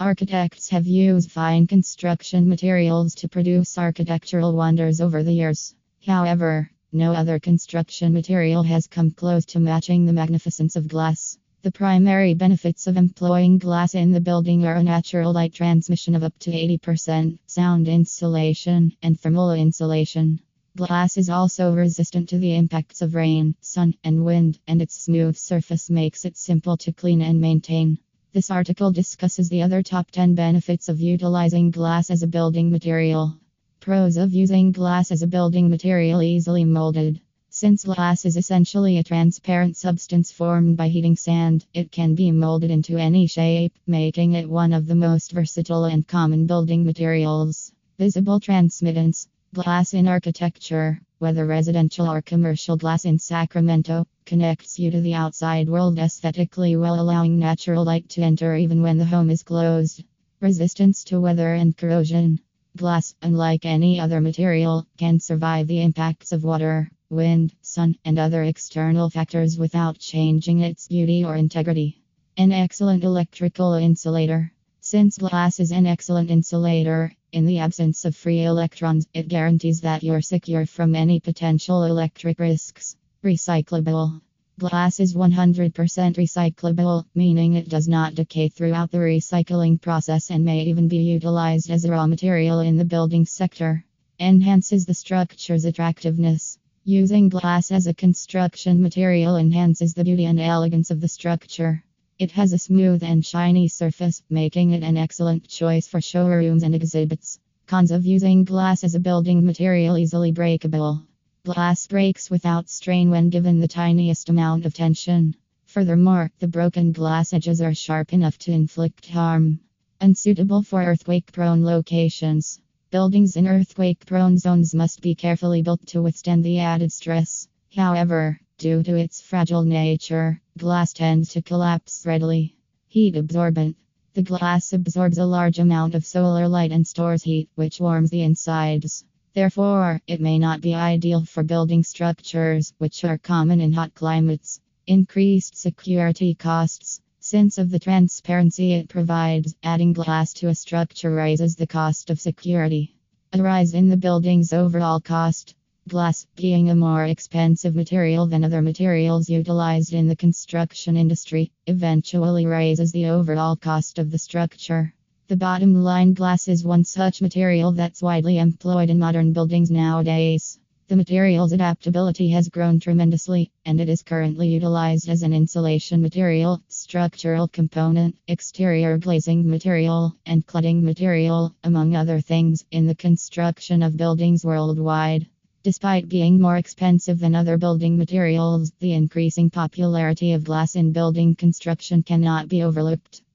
Architects have used fine construction materials to produce architectural wonders over the years. However, no other construction material has come close to matching the magnificence of glass. The primary benefits of employing glass in the building are a natural light transmission of up to 80%, sound insulation, and thermal insulation. Glass is also resistant to the impacts of rain, sun, and wind, and its smooth surface makes it simple to clean and maintain. This article discusses the other top 10 benefits of utilizing glass as a building material. Pros of using glass as a building material easily molded. Since glass is essentially a transparent substance formed by heating sand, it can be molded into any shape, making it one of the most versatile and common building materials. Visible transmittance. Glass in architecture, whether residential or commercial glass in Sacramento, connects you to the outside world aesthetically while allowing natural light to enter even when the home is closed. Resistance to weather and corrosion. Glass, unlike any other material, can survive the impacts of water wind, sun, and other external factors without changing its beauty or integrity. An excellent electrical insulator. Since glass is an excellent insulator, in the absence of free electrons, it guarantees that you're secure from any potential electric risks. Recyclable. Glass is 100% recyclable, meaning it does not decay throughout the recycling process and may even be utilized as a raw material in the building sector. Enhances the structure's attractiveness. Using glass as a construction material enhances the beauty and elegance of the structure. It has a smooth and shiny surface, making it an excellent choice for showrooms and exhibits. Cons of using glass as a building material easily breakable. Glass breaks without strain when given the tiniest amount of tension. Furthermore, the broken glass edges are sharp enough to inflict harm. Unsuitable for earthquake prone locations. Buildings in earthquake prone zones must be carefully built to withstand the added stress. However, due to its fragile nature, glass tends to collapse readily. Heat absorbent. The glass absorbs a large amount of solar light and stores heat, which warms the insides. Therefore, it may not be ideal for building structures, which are common in hot climates. Increased security costs. Since of the transparency it provides, adding glass to a structure raises the cost of security. A rise in the building's overall cost. Glass, being a more expensive material than other materials utilized in the construction industry, eventually raises the overall cost of the structure. The bottom line glass is one such material that's widely employed in modern buildings nowadays. The material's adaptability has grown tremendously, and it is currently utilized as an insulation material, structural component, exterior glazing material, and cladding material, among other things, in the construction of buildings worldwide. Despite being more expensive than other building materials, the increasing popularity of glass in building construction cannot be overlooked.